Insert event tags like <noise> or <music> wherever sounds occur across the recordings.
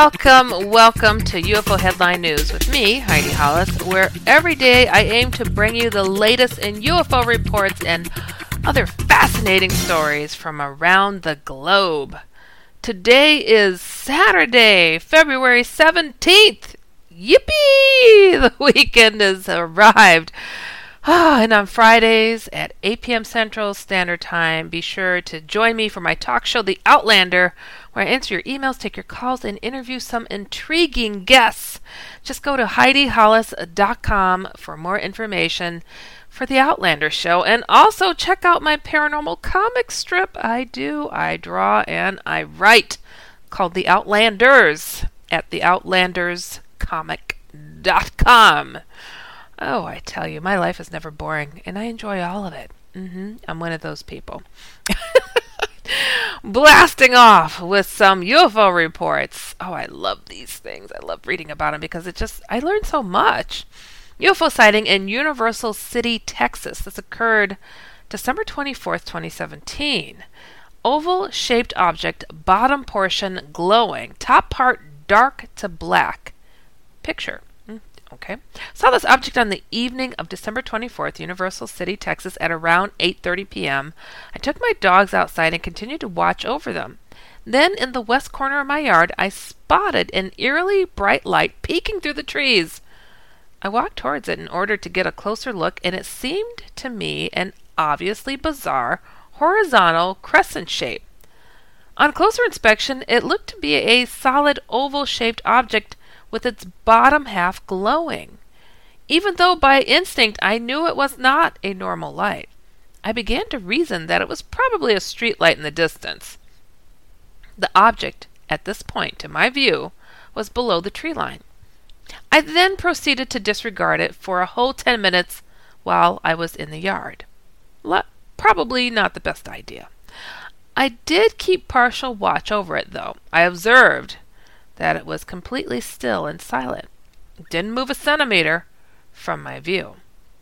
Welcome, welcome to UFO Headline News with me, Heidi Hollis, where every day I aim to bring you the latest in UFO reports and other fascinating stories from around the globe. Today is Saturday, February 17th. Yippee! <laughs> The weekend has arrived. Ah, and on Fridays at 8 p.m. Central Standard Time, be sure to join me for my talk show, The Outlander, where I answer your emails, take your calls, and interview some intriguing guests. Just go to HeidiHollis.com for more information for The Outlander show. And also check out my paranormal comic strip. I do, I draw, and I write called The Outlanders at TheOutlandersComic.com. Oh, I tell you, my life is never boring, and I enjoy all of it. Mm-hmm. I'm one of those people. <laughs> Blasting off with some UFO reports. Oh, I love these things. I love reading about them because it just, I learned so much. UFO sighting in Universal City, Texas. This occurred December 24th, 2017. Oval shaped object, bottom portion glowing, top part dark to black. Picture. Okay. Saw this object on the evening of December 24th, Universal City, Texas at around 8:30 p.m. I took my dogs outside and continued to watch over them. Then in the west corner of my yard, I spotted an eerily bright light peeking through the trees. I walked towards it in order to get a closer look, and it seemed to me an obviously bizarre horizontal crescent shape. On closer inspection, it looked to be a solid oval shaped object with its bottom half glowing. Even though by instinct I knew it was not a normal light, I began to reason that it was probably a street light in the distance. The object, at this point, to my view, was below the tree line. I then proceeded to disregard it for a whole ten minutes while I was in the yard. Probably not the best idea. I did keep partial watch over it, though. I observed that it was completely still and silent, didn't move a centimeter from my view,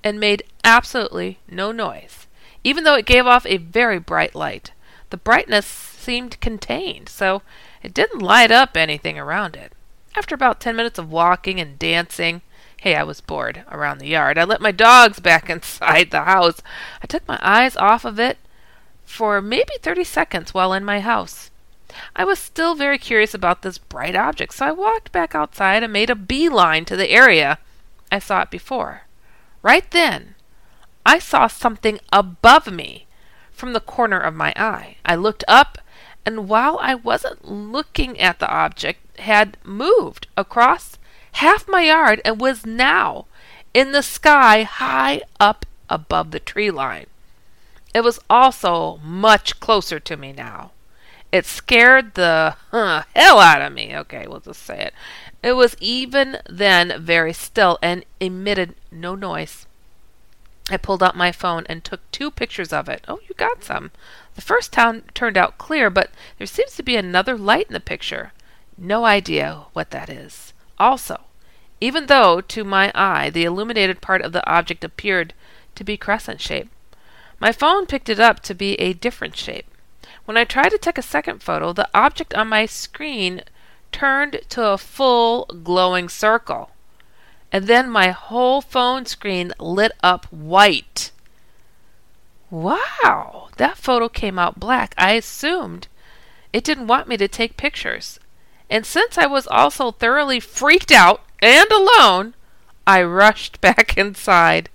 and made absolutely no noise, even though it gave off a very bright light. The brightness seemed contained, so it didn't light up anything around it. After about ten minutes of walking and dancing, hey, I was bored around the yard. I let my dogs back <laughs> inside the house. I took my eyes off of it for maybe 30 seconds while in my house. I was still very curious about this bright object, so I walked back outside and made a beeline to the area I saw it before. Right then, I saw something above me from the corner of my eye. I looked up, and while I wasn't looking at the object, had moved across half my yard and was now in the sky high up above the tree line. It was also much closer to me now. It scared the huh, hell out of me. Okay, we'll just say it. It was even then very still and emitted no noise. I pulled out my phone and took two pictures of it. Oh, you got some. The first town turned out clear, but there seems to be another light in the picture. No idea what that is. Also, even though to my eye the illuminated part of the object appeared to be crescent shaped, my phone picked it up to be a different shape. When I tried to take a second photo, the object on my screen turned to a full glowing circle. And then my whole phone screen lit up white. Wow, that photo came out black. I assumed it didn't want me to take pictures. And since I was also thoroughly freaked out and alone, I rushed <laughs> back inside.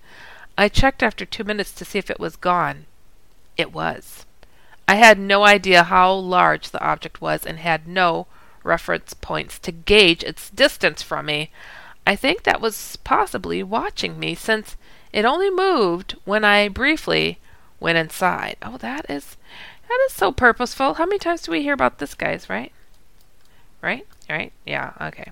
I checked after two minutes to see if it was gone. It was. I had no idea how large the object was and had no reference points to gauge its distance from me. I think that was possibly watching me, since it only moved when I briefly went inside. Oh, that is that is so purposeful. How many times do we hear about this, guys? Right? Right? Right? Yeah. Okay.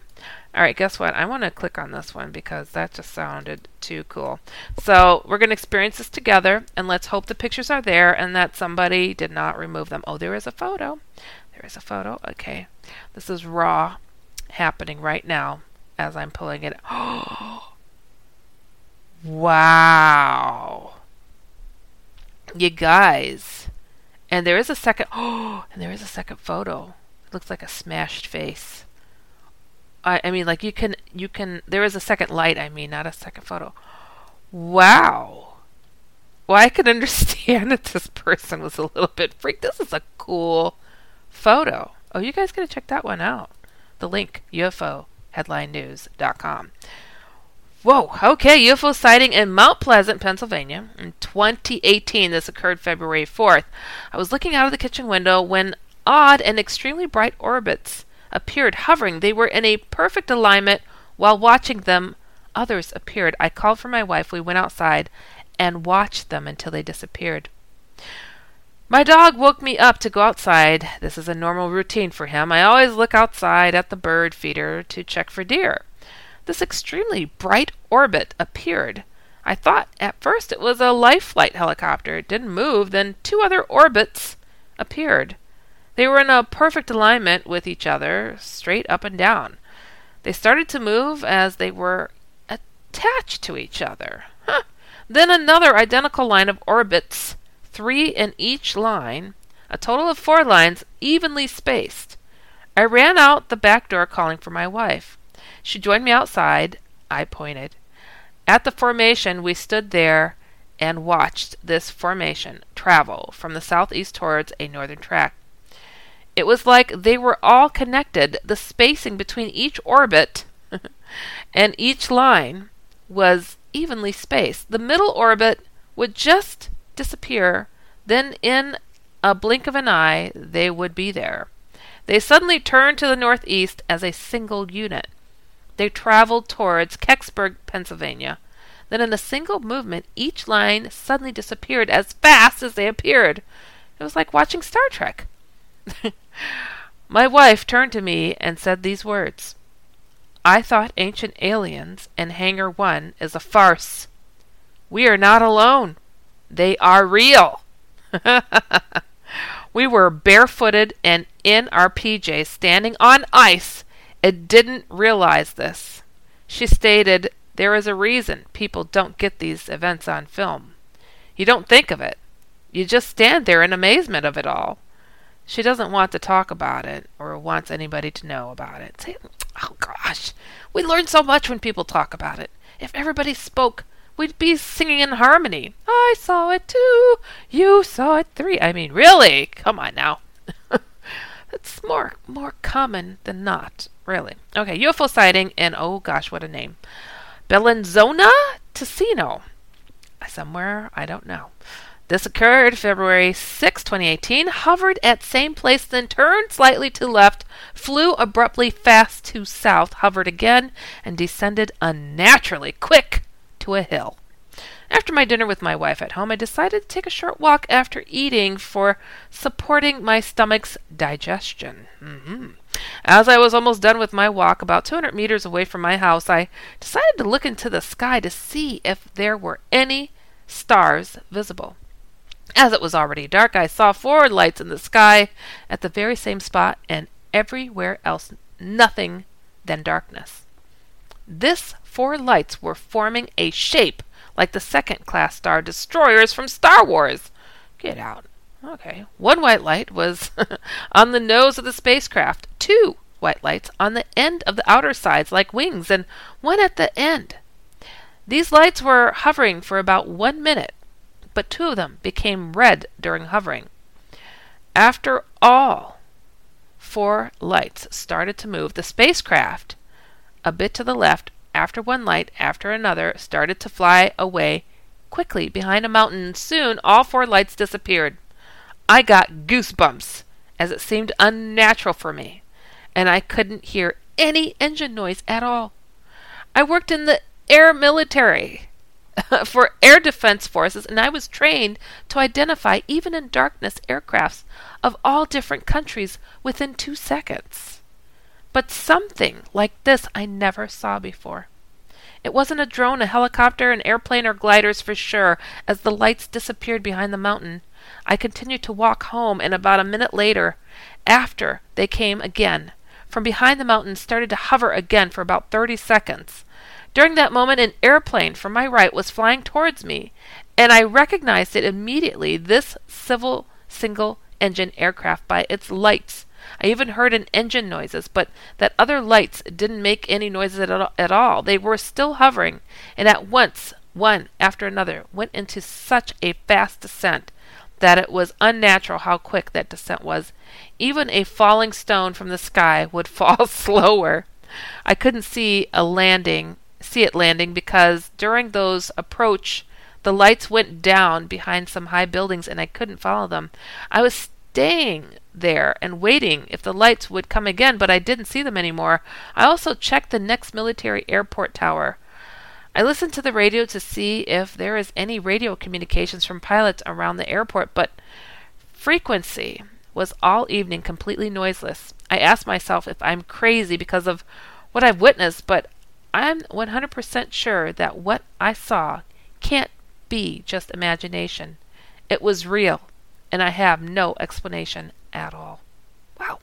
All right, guess what? I want to click on this one because that just sounded too cool. So we're going to experience this together, and let's hope the pictures are there and that somebody did not remove them. Oh, there is a photo. There is a photo. Okay. This is raw happening right now as I'm pulling it. Oh, <gasps> wow. You guys. And there is a second. Oh, <gasps> and there is a second photo. It looks like a smashed face. I, I mean, like you can you can. There is a second light. I mean, not a second photo. Wow. Well, I could understand <laughs> that this person was a little bit freaked. This is a cool photo. Oh, you guys gotta check that one out. The link UFO headlinenews.com. Whoa, okay, UFO sighting in Mount Pleasant, Pennsylvania in 2018. This occurred February 4th. I was looking out of the kitchen window when odd and extremely bright orbits appeared hovering. They were in a perfect alignment. While watching them, others appeared. I called for my wife. We went outside and watched them until they disappeared. My dog woke me up to go outside. This is a normal routine for him. I always look outside at the bird feeder to check for deer. This extremely bright orbit appeared. I thought at first it was a life flight helicopter. It didn't move. Then two other orbits appeared. They were in a perfect alignment with each other, straight up and down. They started to move as they were attached to each other. Huh. Then another identical line of orbits three in each line, a total of four lines evenly spaced. I ran out the back door calling for my wife. She joined me outside. I pointed. At the formation, we stood there and watched this formation travel from the southeast towards a northern track. It was like they were all connected. The spacing between each orbit <laughs> and each line was evenly spaced. The middle orbit would just disappear, then in a blink of an eye they would be there. They suddenly turned to the northeast as a single unit. They traveled towards Kecksburg, Pennsylvania. Then, in a single movement, each line suddenly disappeared as fast as they appeared. It was like watching Star Trek. <laughs> My wife turned to me and said these words I thought Ancient Aliens and Hangar 1 is a farce. We are not alone. They are real. <laughs> we were barefooted and in our PJs standing on ice and didn't realize this. She stated, There is a reason people don't get these events on film. You don't think of it. You just stand there in amazement of it all. She doesn't want to talk about it or wants anybody to know about it. Say, oh gosh, we learn so much when people talk about it. If everybody spoke we'd be singing in harmony. I saw it too. You saw it three. I mean, really? Come on now. <laughs> That's more more common than not, really. Okay, UFO sighting and oh gosh, what a name. Bellinzona Ticino. Somewhere, I don't know. This occurred February 6, 2018, hovered at same place, then turned slightly to left, flew abruptly fast to south, hovered again, and descended unnaturally quick to a hill. After my dinner with my wife at home, I decided to take a short walk after eating for supporting my stomach's digestion. Mm-hmm. As I was almost done with my walk, about 200 meters away from my house, I decided to look into the sky to see if there were any stars visible. As it was already dark, I saw four lights in the sky at the very same spot, and everywhere else nothing than darkness. This four lights were forming a shape like the second class star destroyers from Star Wars. Get out. Okay. One white light was <laughs> on the nose of the spacecraft, two white lights on the end of the outer sides like wings, and one at the end. These lights were hovering for about one minute, but two of them became red during hovering. After all four lights started to move, the spacecraft, a bit to the left, after one light after another started to fly away quickly behind a mountain, and soon all four lights disappeared. I got goosebumps, as it seemed unnatural for me, and I couldn't hear any engine noise at all. I worked in the air military <laughs> for air defense forces, and I was trained to identify, even in darkness, aircrafts of all different countries within two seconds. But something like this I never saw before. It wasn't a drone, a helicopter, an airplane, or gliders for sure, as the lights disappeared behind the mountain. I continued to walk home, and about a minute later, after they came again, from behind the mountain started to hover again for about thirty seconds. During that moment, an airplane from my right was flying towards me, and I recognized it immediately this civil single engine aircraft by its lights I even heard an engine noises, but that other lights didn't make any noises at all. They were still hovering, and at once, one after another, went into such a fast descent that it was unnatural how quick that descent was. Even a falling stone from the sky would <laughs> fall slower. I couldn't see a landing, see it landing because during those approach the lights went down behind some high buildings and I couldn't follow them. I was staying there and waiting if the lights would come again, but I didn't see them anymore. I also checked the next military airport tower. I listened to the radio to see if there is any radio communications from pilots around the airport, but frequency was all evening completely noiseless. I asked myself if I'm crazy because of what I've witnessed, but I'm 100% sure that what I saw can't be just imagination. It was real, and I have no explanation at all. Wow.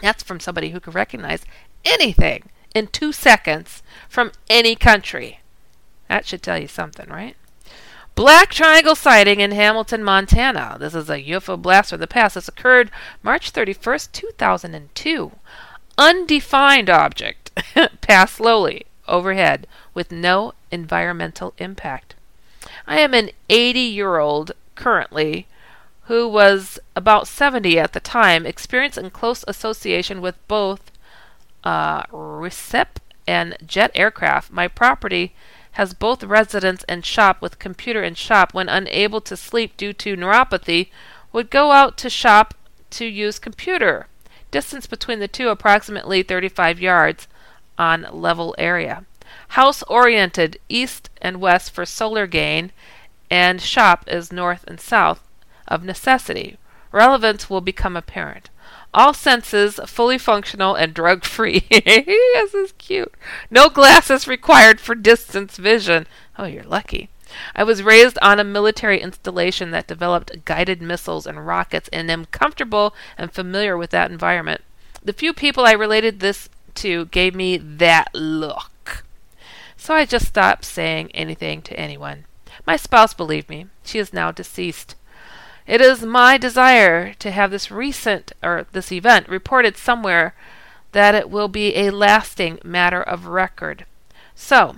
That's from somebody who could recognize anything in two seconds from any country. That should tell you something, right? Black Triangle sighting in Hamilton, Montana. This is a UFO blast from the past. This occurred March 31st, 2002. Undefined object <laughs> passed slowly overhead with no environmental impact. I am an 80 year old currently who was about 70 at the time, experienced in close association with both uh, recip and jet aircraft. My property has both residence and shop with computer and shop when unable to sleep due to neuropathy would go out to shop to use computer distance between the two approximately 35 yards on level area house oriented east and west for solar gain and shop is north and south of necessity relevance will become apparent all senses fully functional and drug free. this <laughs> is cute. No glasses required for distance vision. Oh, you're lucky. I was raised on a military installation that developed guided missiles and rockets and am comfortable and familiar with that environment. The few people I related this to gave me that look. So I just stopped saying anything to anyone. My spouse believed me. She is now deceased. It is my desire to have this recent or this event reported somewhere that it will be a lasting matter of record. So,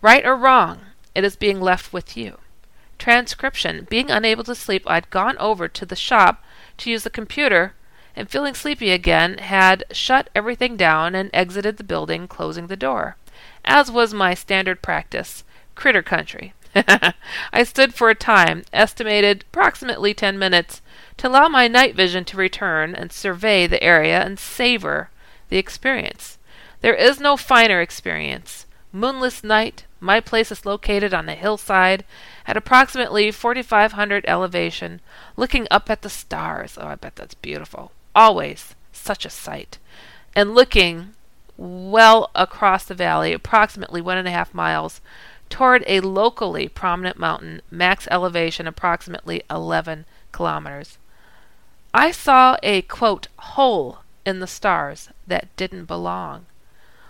right or wrong, it is being left with you. Transcription. Being unable to sleep, I'd gone over to the shop to use the computer and feeling sleepy again, had shut everything down and exited the building, closing the door. As was my standard practice, critter country. <laughs> I stood for a time, estimated approximately ten minutes, to allow my night vision to return and survey the area and savor the experience. There is no finer experience. Moonless night, my place is located on a hillside at approximately 4,500 elevation, looking up at the stars. Oh, I bet that's beautiful. Always such a sight. And looking well across the valley, approximately one and a half miles, toward a locally prominent mountain, max elevation approximately 11 kilometers. I saw a quote, hole in the stars that didn't belong.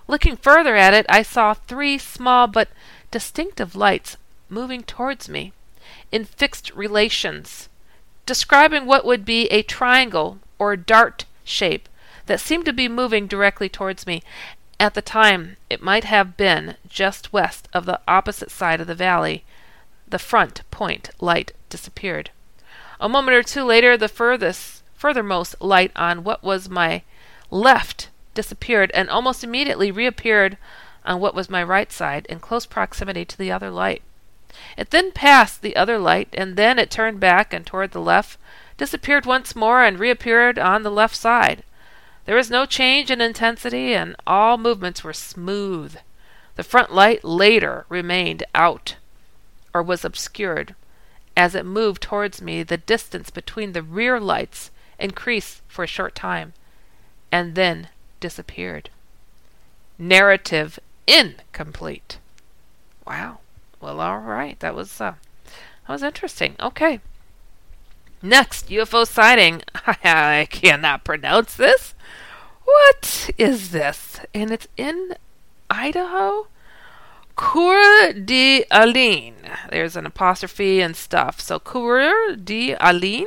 Looking further at it, I saw three small but distinctive lights moving towards me in fixed relations, describing what would be a triangle or dart shape that seemed to be moving directly towards me, at the time, it might have been just west of the opposite side of the valley. The front point light disappeared. A moment or two later, the furthest, furthermost light on what was my left disappeared and almost immediately reappeared on what was my right side in close proximity to the other light. It then passed the other light, and then it turned back and toward the left, disappeared once more, and reappeared on the left side. There was no change in intensity, and all movements were smooth. The front light later remained out, or was obscured. As it moved towards me, the distance between the rear lights increased for a short time, and then disappeared. Narrative incomplete. Wow. Well, all right. That was uh, that was interesting. Okay. Next UFO sighting. <laughs> I cannot pronounce this. What is this? And it's in Idaho? Coeur d'Alene. There's an apostrophe and stuff. So Coeur d'Alene,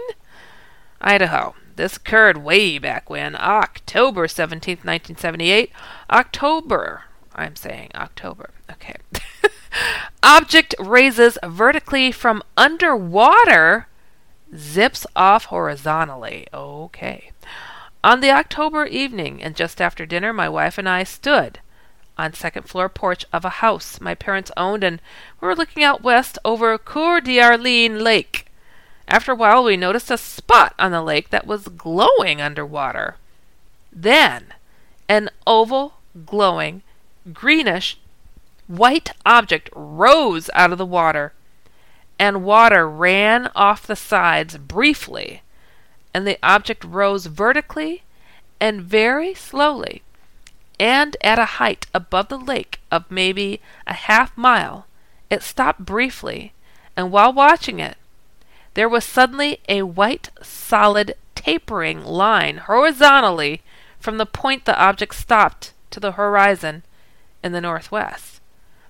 Idaho. This occurred way back when, October 17th, 1978. October. I'm saying October. Okay. <laughs> Object raises vertically from underwater, zips off horizontally. Okay. On the October evening, and just after dinner, my wife and I stood on second floor porch of a house my parents owned, and we were looking out west over Coeur d'Alene Lake. After a while, we noticed a spot on the lake that was glowing underwater. Then, an oval, glowing, greenish, white object rose out of the water, and water ran off the sides briefly, and the object rose vertically and very slowly, and at a height above the lake of maybe a half mile. It stopped briefly, and while watching it, there was suddenly a white, solid, tapering line horizontally from the point the object stopped to the horizon in the northwest.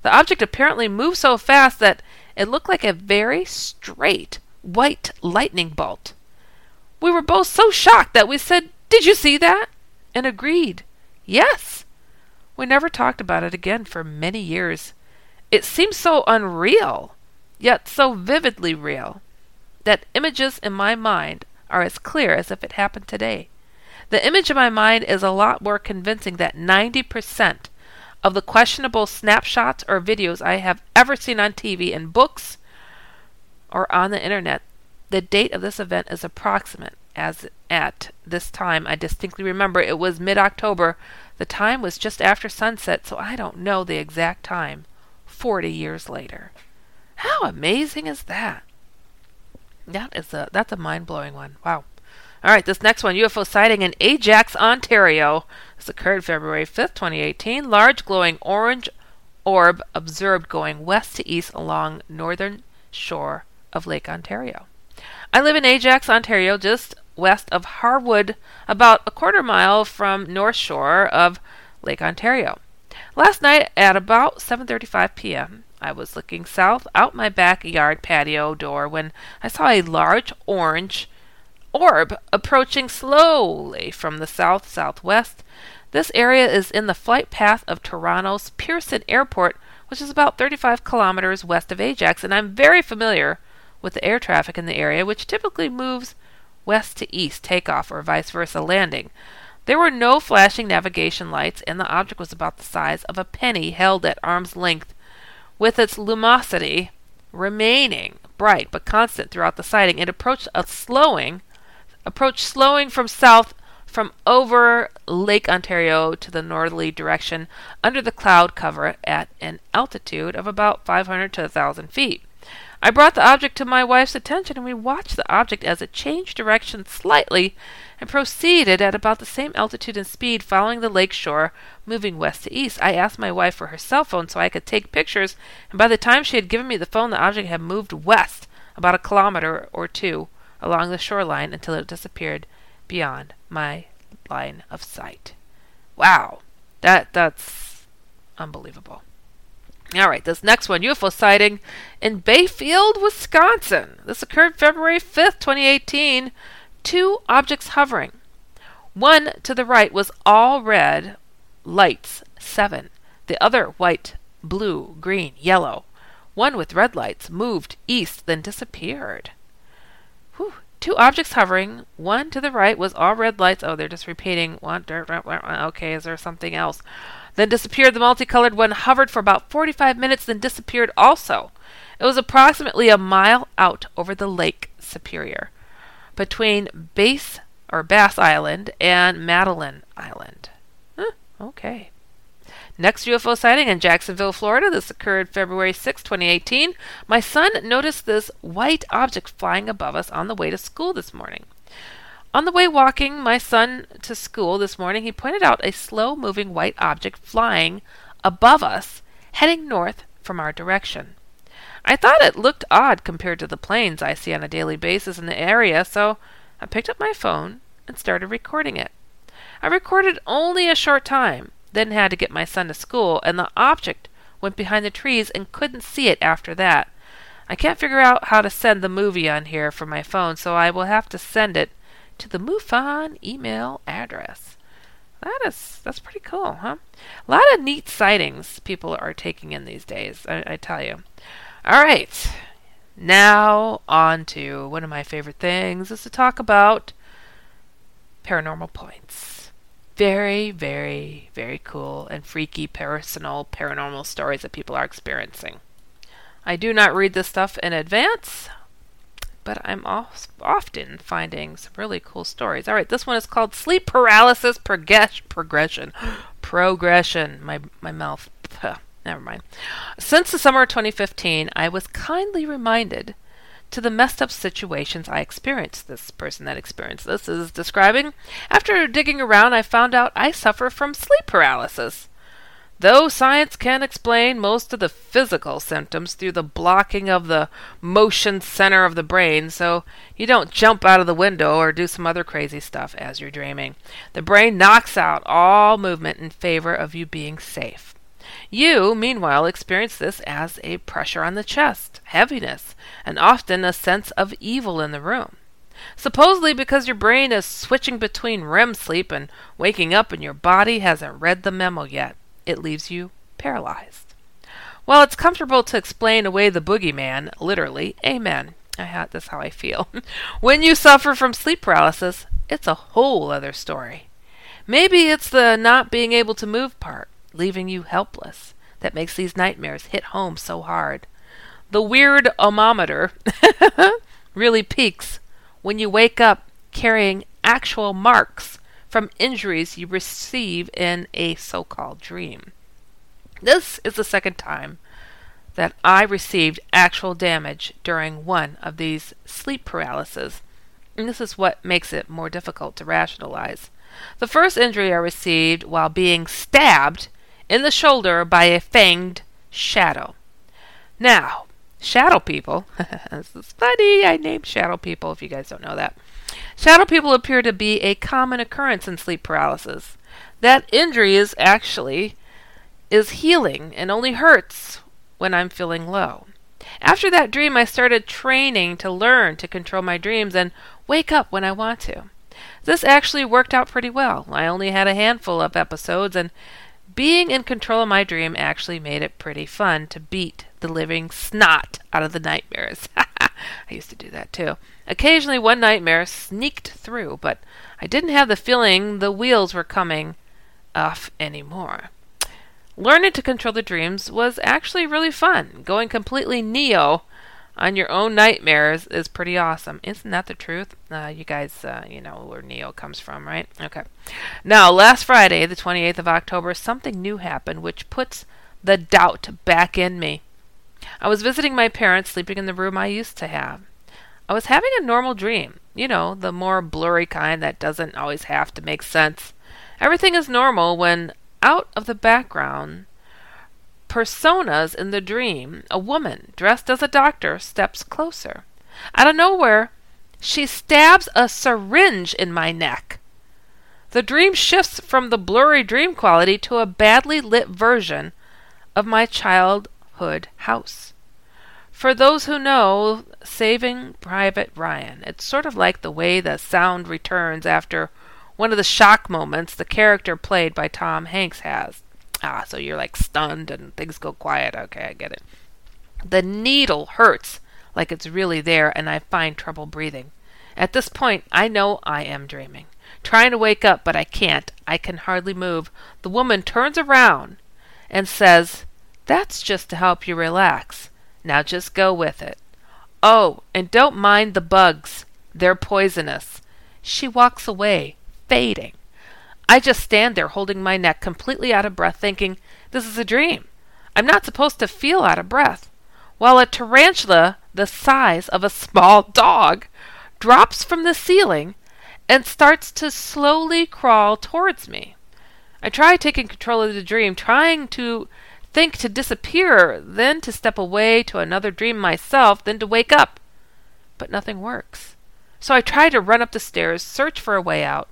The object apparently moved so fast that it looked like a very straight white lightning bolt. We were both so shocked that we said, Did you see that? and agreed, Yes. We never talked about it again for many years. It seemed so unreal, yet so vividly real that images in my mind are as clear as if it happened today. The image in my mind is a lot more convincing that 90% of the questionable snapshots or videos I have ever seen on TV, in books, or on the internet. The date of this event is approximate, as at this time I distinctly remember it was mid October. The time was just after sunset, so I don't know the exact time. Forty years later. How amazing is that? That is a that's a mind blowing one. Wow. All right, this next one, UFO sighting in Ajax, Ontario. This occurred February 5th, 2018. Large glowing orange orb observed going west to east along northern shore of Lake Ontario. I live in Ajax, Ontario, just west of Harwood, about a quarter mile from north shore of Lake Ontario. Last night at about 7:35 p.m., I was looking south out my backyard patio door when I saw a large orange orb approaching slowly from the south southwest. This area is in the flight path of Toronto's Pearson Airport, which is about 35 kilometers west of Ajax, and I'm very familiar with the air traffic in the area, which typically moves west to east takeoff or vice versa landing. There were no flashing navigation lights, and the object was about the size of a penny held at arm's length with its luminosity remaining bright but constant throughout the sighting, it approached a slowing, approached slowing from south from over Lake Ontario to the northerly direction under the cloud cover at an altitude of about 500 to 1,000 feet. I brought the object to my wife's attention, and we watched the object as it changed direction slightly and proceeded at about the same altitude and speed following the lake shore, moving west to east. I asked my wife for her cell phone so I could take pictures, and by the time she had given me the phone, the object had moved west about a kilometer or two along the shoreline until it disappeared beyond my line of sight. Wow, that that's unbelievable. All right, this next one UFO sighting in Bayfield, Wisconsin. This occurred February 5th, 2018. Two objects hovering. One to the right was all red lights, seven. The other white, blue, green, yellow. One with red lights moved east, then disappeared. Two objects hovering. One to the right was all red lights. Oh, they're just repeating. One, okay, is there something else? then disappeared. The multicolored one hovered for about 45 minutes, then disappeared also. It was approximately a mile out over the Lake Superior, between Base or Bass Island and Madeline Island. Huh, okay. Next UFO sighting in Jacksonville, Florida. This occurred February 6, 2018. My son noticed this white object flying above us on the way to school this morning. On the way walking my son to school this morning, he pointed out a slow moving white object flying above us, heading north from our direction. I thought it looked odd compared to the planes I see on a daily basis in the area, so I picked up my phone and started recording it. I recorded only a short time, then had to get my son to school, and the object went behind the trees and couldn't see it after that. I can't figure out how to send the movie on here from my phone, so I will have to send it to the MUFON email address. That is that's pretty cool, huh? A lot of neat sightings people are taking in these days, I, I tell you. All right, now on to one of my favorite things is to talk about paranormal points. Very, very, very cool and freaky personal paranormal stories that people are experiencing. I do not read this stuff in advance, but I'm often finding some really cool stories. All right, this one is called Sleep Paralysis Progression. <gasps> Progression. My my mouth. <sighs> never mind. Since the summer of 2015, I was kindly reminded to the messed up situations I experienced. This person that experienced this is describing. After digging around, I found out I suffer from sleep paralysis. Though science can explain most of the physical symptoms through the blocking of the motion center of the brain, so you don't jump out of the window or do some other crazy stuff as you're dreaming, the brain knocks out all movement in favor of you being safe. You, meanwhile, experience this as a pressure on the chest, heaviness, and often a sense of evil in the room. Supposedly because your brain is switching between REM sleep and waking up and your body hasn't read the memo yet, it leaves you paralyzed. While it's comfortable to explain away the boogeyman, literally, amen. I ha- that's how I feel. <laughs> when you suffer from sleep paralysis, it's a whole other story. Maybe it's the not being able to move part leaving you helpless, that makes these nightmares hit home so hard. The weird omometer <laughs> really peaks when you wake up carrying actual marks from injuries you receive in a so called dream. This is the second time that I received actual damage during one of these sleep paralysis, and this is what makes it more difficult to rationalize. The first injury I received while being stabbed in the shoulder by a fanged shadow. Now, shadow people, <laughs> this is funny, I named shadow people if you guys don't know that. Shadow people appear to be a common occurrence in sleep paralysis. That injury is actually is healing and only hurts when I'm feeling low. After that dream, I started training to learn to control my dreams and wake up when I want to. This actually worked out pretty well. I only had a handful of episodes, and being in control of my dream actually made it pretty fun to beat the living snot out of the nightmares. <laughs> I used to do that too. Occasionally, one nightmare sneaked through, but I didn't have the feeling the wheels were coming off anymore. Learning to control the dreams was actually really fun. Going completely Neo on your own nightmares is pretty awesome. Isn't that the truth? Uh, you guys, uh, you know where Neo comes from, right? Okay. Now, last Friday, the 28th of October, something new happened which puts the doubt back in me. I was visiting my parents sleeping in the room I used to have. I was having a normal dream. You know, the more blurry kind that doesn't always have to make sense. Everything is normal when out of the background personas in the dream, a woman dressed as a doctor steps closer. Out of nowhere, she stabs a syringe in my neck. The dream shifts from the blurry dream quality to a badly lit version of my childhood house. For those who know Saving Private Ryan, it's sort of like the way the sound returns after one of the shock moments the character played by Tom Hanks has. Ah, so you're like stunned and things go quiet. Okay, I get it. The needle hurts like it's really there, and I find trouble breathing. At this point, I know I am dreaming. Trying to wake up, but I can't. I can hardly move. The woman turns around and says, That's just to help you relax. Now just go with it. Oh, and don't mind the bugs. They're poisonous. She walks away, fading. I just stand there holding my neck completely out of breath, thinking, this is a dream. I'm not supposed to feel out of breath. While a tarantula the size of a small <laughs> dog drops from the ceiling and starts to slowly crawl towards me. I try taking control of the dream, trying to think to disappear, then to step away to another dream myself, then to wake up. But nothing works. So I try to run up the stairs, search for a way out,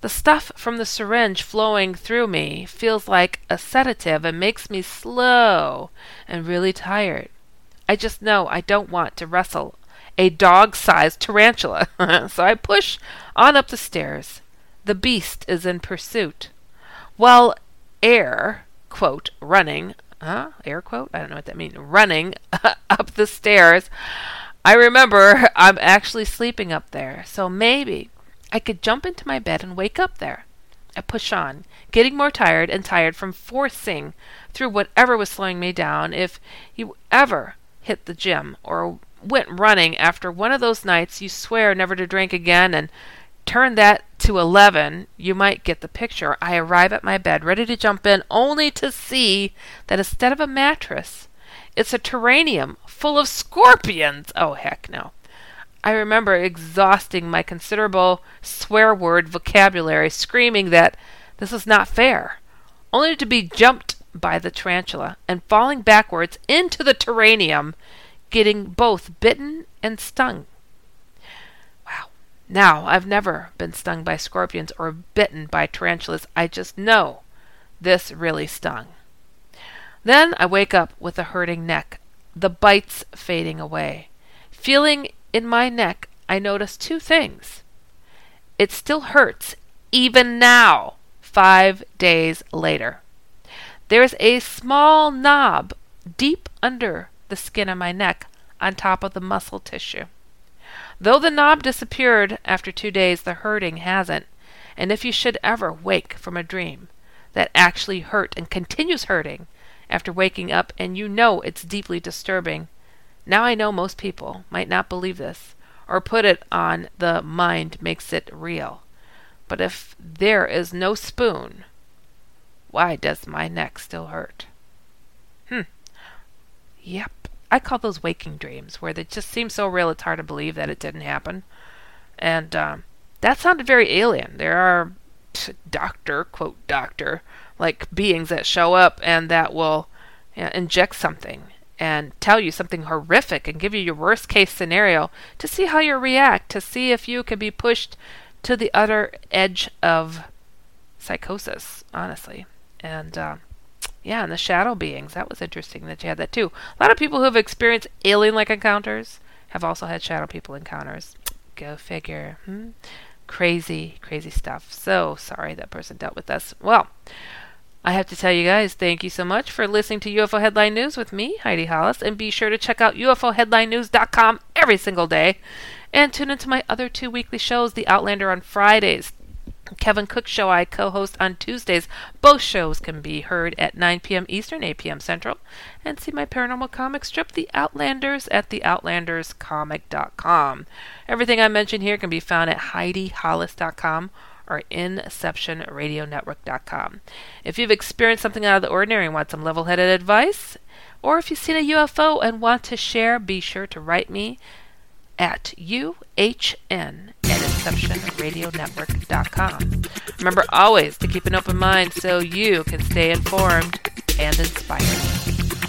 the stuff from the syringe flowing through me feels like a sedative and makes me slow and really tired. I just know I don't want to wrestle a dog sized tarantula. <laughs> so I push on up the stairs. The beast is in pursuit. While air, quote, running, huh? Air quote? I don't know what that means. Running <laughs> up the stairs. I remember I'm actually sleeping up there, so maybe I could jump into my bed and wake up there. I push on, getting more tired and tired from forcing through whatever was slowing me down. If you ever hit the gym or went running after one of those nights you swear never to drink again and turn that to 11, you might get the picture. I arrive at my bed ready to jump in only to see that instead of a mattress, it's a terrarium full of scorpions. Oh, heck no. I remember exhausting my considerable swear word vocabulary, screaming that this was not fair, only to be jumped by the tarantula and falling backwards into the terrarium, getting both bitten and stung. Wow. Now, I've never been stung by scorpions or bitten by tarantulas. I just know this really stung. Then I wake up with a hurting neck, the bites fading away. Feeling in my neck, I notice two things. It still hurts, even now, five days later. There's a small knob deep under the skin of my neck on top of the muscle tissue. Though the knob disappeared after two days, the hurting hasn't. And if you should ever wake from a dream that actually hurt and continues hurting after waking up and you know it's deeply disturbing, now I know most people might not believe this or put it on the mind makes it real. But if there is no spoon, why does my neck still hurt? Hmm. Yep. I call those waking dreams, where they just seem so real it's hard to believe that it didn't happen. And um, that sounded very alien. There are doctor, quote, doctor, like beings that show up and that will you know, inject something and tell you something horrific and give you your worst case scenario to see how you react, to see if you can be pushed to the other edge of psychosis, honestly. And uh, yeah, and the shadow beings, that was interesting that you had that too. A lot of people who have experienced alien like encounters have also had shadow people encounters. Go figure. Hmm? Crazy, crazy stuff. So sorry that person dealt with this. Well, I have to tell you guys, thank you so much for listening to UFO Headline News with me, Heidi Hollis, and be sure to check out UFOHeadlineNews.com every single day. And tune into my other two weekly shows, The Outlander on Fridays, Kevin Cook Show I co host on Tuesdays. Both shows can be heard at 9 p.m. Eastern, 8 p.m. Central. And see my paranormal comic strip, The Outlanders, at theoutlanderscomic.com. Everything I mention here can be found at HeidiHollis.com or InceptionRadioNetwork.com. If you've experienced something out of the ordinary and want some level headed advice, or if you've seen a UFO and want to share, be sure to write me at uhn at InceptionRadioNetwork.com. Remember always to keep an open mind so you can stay informed and inspired.